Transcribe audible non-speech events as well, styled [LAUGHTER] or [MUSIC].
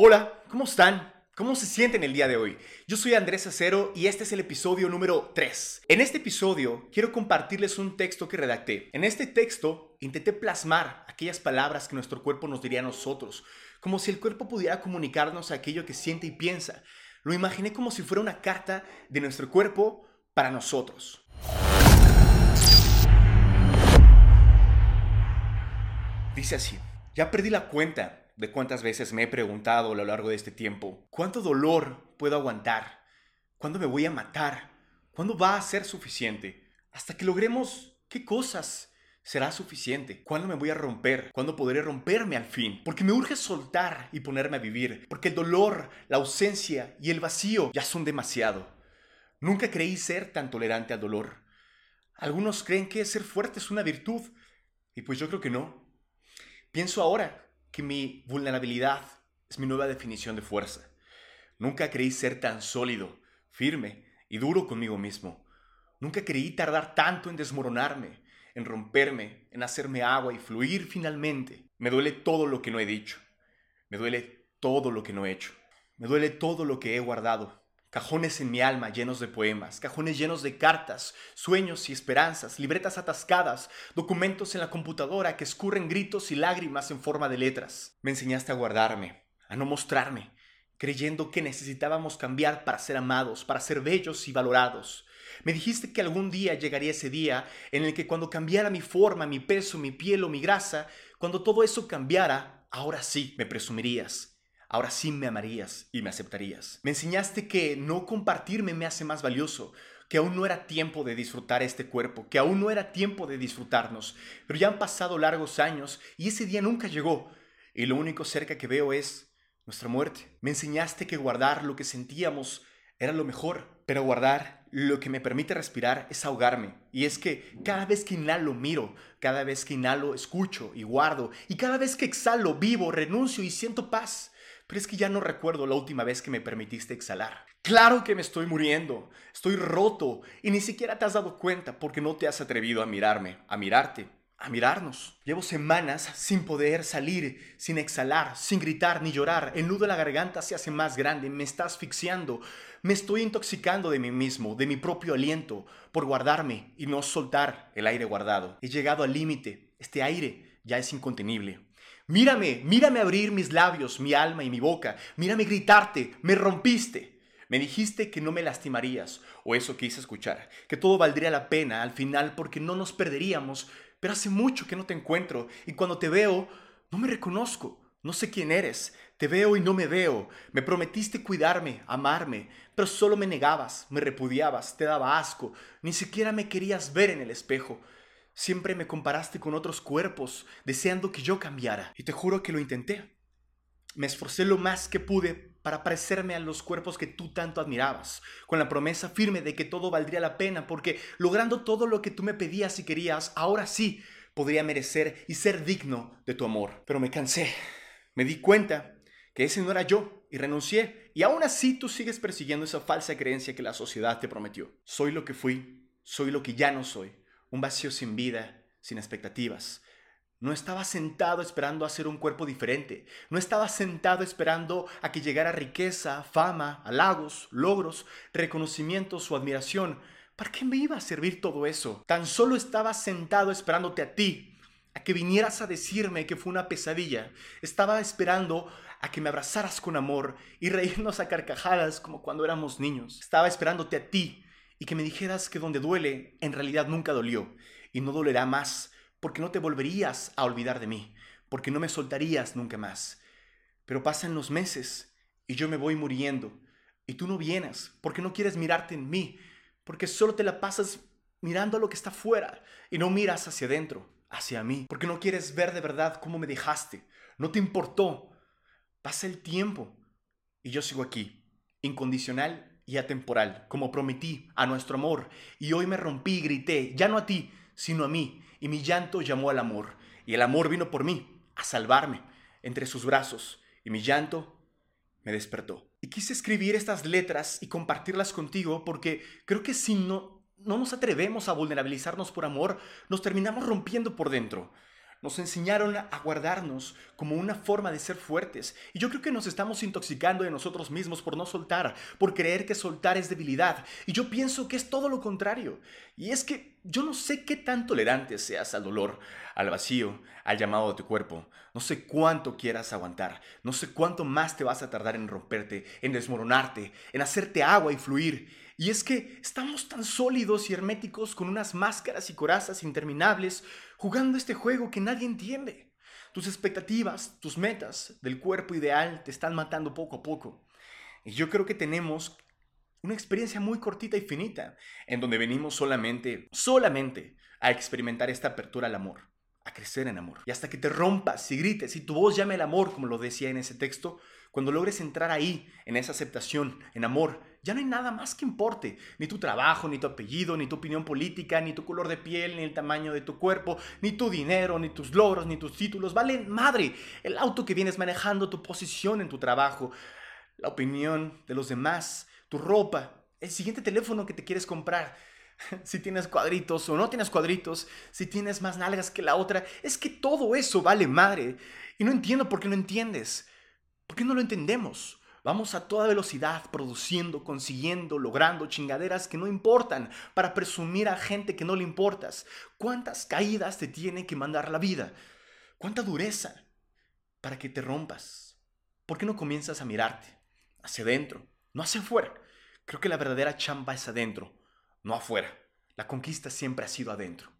Hola, ¿cómo están? ¿Cómo se sienten el día de hoy? Yo soy Andrés Acero y este es el episodio número 3. En este episodio quiero compartirles un texto que redacté. En este texto intenté plasmar aquellas palabras que nuestro cuerpo nos diría a nosotros, como si el cuerpo pudiera comunicarnos aquello que siente y piensa. Lo imaginé como si fuera una carta de nuestro cuerpo para nosotros. Dice así, ya perdí la cuenta de cuántas veces me he preguntado a lo largo de este tiempo, ¿cuánto dolor puedo aguantar? ¿Cuándo me voy a matar? ¿Cuándo va a ser suficiente? Hasta que logremos qué cosas será suficiente. ¿Cuándo me voy a romper? ¿Cuándo podré romperme al fin? Porque me urge soltar y ponerme a vivir. Porque el dolor, la ausencia y el vacío ya son demasiado. Nunca creí ser tan tolerante al dolor. Algunos creen que ser fuerte es una virtud. Y pues yo creo que no. Pienso ahora que mi vulnerabilidad es mi nueva definición de fuerza. Nunca creí ser tan sólido, firme y duro conmigo mismo. Nunca creí tardar tanto en desmoronarme, en romperme, en hacerme agua y fluir finalmente. Me duele todo lo que no he dicho. Me duele todo lo que no he hecho. Me duele todo lo que he guardado. Cajones en mi alma llenos de poemas, cajones llenos de cartas, sueños y esperanzas, libretas atascadas, documentos en la computadora que escurren gritos y lágrimas en forma de letras. Me enseñaste a guardarme, a no mostrarme, creyendo que necesitábamos cambiar para ser amados, para ser bellos y valorados. Me dijiste que algún día llegaría ese día en el que cuando cambiara mi forma, mi peso, mi piel o mi grasa, cuando todo eso cambiara, ahora sí me presumirías ahora sí me amarías y me aceptarías. Me enseñaste que no compartirme me hace más valioso, que aún no era tiempo de disfrutar este cuerpo, que aún no era tiempo de disfrutarnos, pero ya han pasado largos años y ese día nunca llegó, y lo único cerca que veo es nuestra muerte. Me enseñaste que guardar lo que sentíamos era lo mejor, pero guardar lo que me permite respirar es ahogarme. Y es que cada vez que inhalo miro, cada vez que inhalo escucho y guardo, y cada vez que exhalo vivo, renuncio y siento paz pero es que ya no recuerdo la última vez que me permitiste exhalar. Claro que me estoy muriendo, estoy roto y ni siquiera te has dado cuenta porque no te has atrevido a mirarme, a mirarte, a mirarnos. Llevo semanas sin poder salir, sin exhalar, sin gritar ni llorar. El nudo de la garganta se hace más grande, me está asfixiando. Me estoy intoxicando de mí mismo, de mi propio aliento, por guardarme y no soltar el aire guardado. He llegado al límite, este aire ya es incontenible. Mírame, mírame abrir mis labios, mi alma y mi boca. Mírame gritarte, me rompiste. Me dijiste que no me lastimarías, o eso quise escuchar, que todo valdría la pena al final porque no nos perderíamos, pero hace mucho que no te encuentro y cuando te veo, no me reconozco, no sé quién eres, te veo y no me veo, me prometiste cuidarme, amarme, pero solo me negabas, me repudiabas, te daba asco, ni siquiera me querías ver en el espejo. Siempre me comparaste con otros cuerpos, deseando que yo cambiara. Y te juro que lo intenté. Me esforcé lo más que pude para parecerme a los cuerpos que tú tanto admirabas, con la promesa firme de que todo valdría la pena, porque logrando todo lo que tú me pedías y querías, ahora sí podría merecer y ser digno de tu amor. Pero me cansé, me di cuenta que ese no era yo y renuncié, y aún así tú sigues persiguiendo esa falsa creencia que la sociedad te prometió. Soy lo que fui, soy lo que ya no soy un vacío sin vida, sin expectativas. No estaba sentado esperando a ser un cuerpo diferente. No estaba sentado esperando a que llegara riqueza, fama, halagos, logros, reconocimientos o admiración. ¿Para qué me iba a servir todo eso? Tan solo estaba sentado esperándote a ti, a que vinieras a decirme que fue una pesadilla. Estaba esperando a que me abrazaras con amor y reírnos a carcajadas como cuando éramos niños. Estaba esperándote a ti y que me dijeras que donde duele en realidad nunca dolió y no dolerá más porque no te volverías a olvidar de mí, porque no me soltarías nunca más. Pero pasan los meses y yo me voy muriendo y tú no vienes porque no quieres mirarte en mí, porque solo te la pasas mirando a lo que está fuera y no miras hacia adentro, hacia mí, porque no quieres ver de verdad cómo me dejaste, no te importó. Pasa el tiempo y yo sigo aquí, incondicional y atemporal, como prometí a nuestro amor, y hoy me rompí y grité, ya no a ti, sino a mí, y mi llanto llamó al amor, y el amor vino por mí, a salvarme, entre sus brazos, y mi llanto me despertó. Y quise escribir estas letras y compartirlas contigo porque creo que si no, no nos atrevemos a vulnerabilizarnos por amor, nos terminamos rompiendo por dentro. Nos enseñaron a guardarnos como una forma de ser fuertes. Y yo creo que nos estamos intoxicando de nosotros mismos por no soltar, por creer que soltar es debilidad. Y yo pienso que es todo lo contrario. Y es que yo no sé qué tan tolerante seas al dolor, al vacío, al llamado de tu cuerpo. No sé cuánto quieras aguantar. No sé cuánto más te vas a tardar en romperte, en desmoronarte, en hacerte agua y fluir. Y es que estamos tan sólidos y herméticos con unas máscaras y corazas interminables jugando este juego que nadie entiende. Tus expectativas, tus metas del cuerpo ideal te están matando poco a poco. Y yo creo que tenemos una experiencia muy cortita y finita, en donde venimos solamente, solamente a experimentar esta apertura al amor, a crecer en amor. Y hasta que te rompas y grites y tu voz llame el amor, como lo decía en ese texto, cuando logres entrar ahí, en esa aceptación, en amor, ya no hay nada más que importe. Ni tu trabajo, ni tu apellido, ni tu opinión política, ni tu color de piel, ni el tamaño de tu cuerpo, ni tu dinero, ni tus logros, ni tus títulos. Valen madre. El auto que vienes manejando, tu posición en tu trabajo, la opinión de los demás, tu ropa, el siguiente teléfono que te quieres comprar. [LAUGHS] Si tienes cuadritos o no tienes cuadritos, si tienes más nalgas que la otra, es que todo eso vale madre. Y no entiendo por qué no entiendes. ¿Por qué no lo entendemos? Vamos a toda velocidad produciendo, consiguiendo, logrando chingaderas que no importan para presumir a gente que no le importas. ¿Cuántas caídas te tiene que mandar la vida? ¿Cuánta dureza para que te rompas? ¿Por qué no comienzas a mirarte hacia adentro, no hacia afuera? Creo que la verdadera chamba es adentro, no afuera. La conquista siempre ha sido adentro.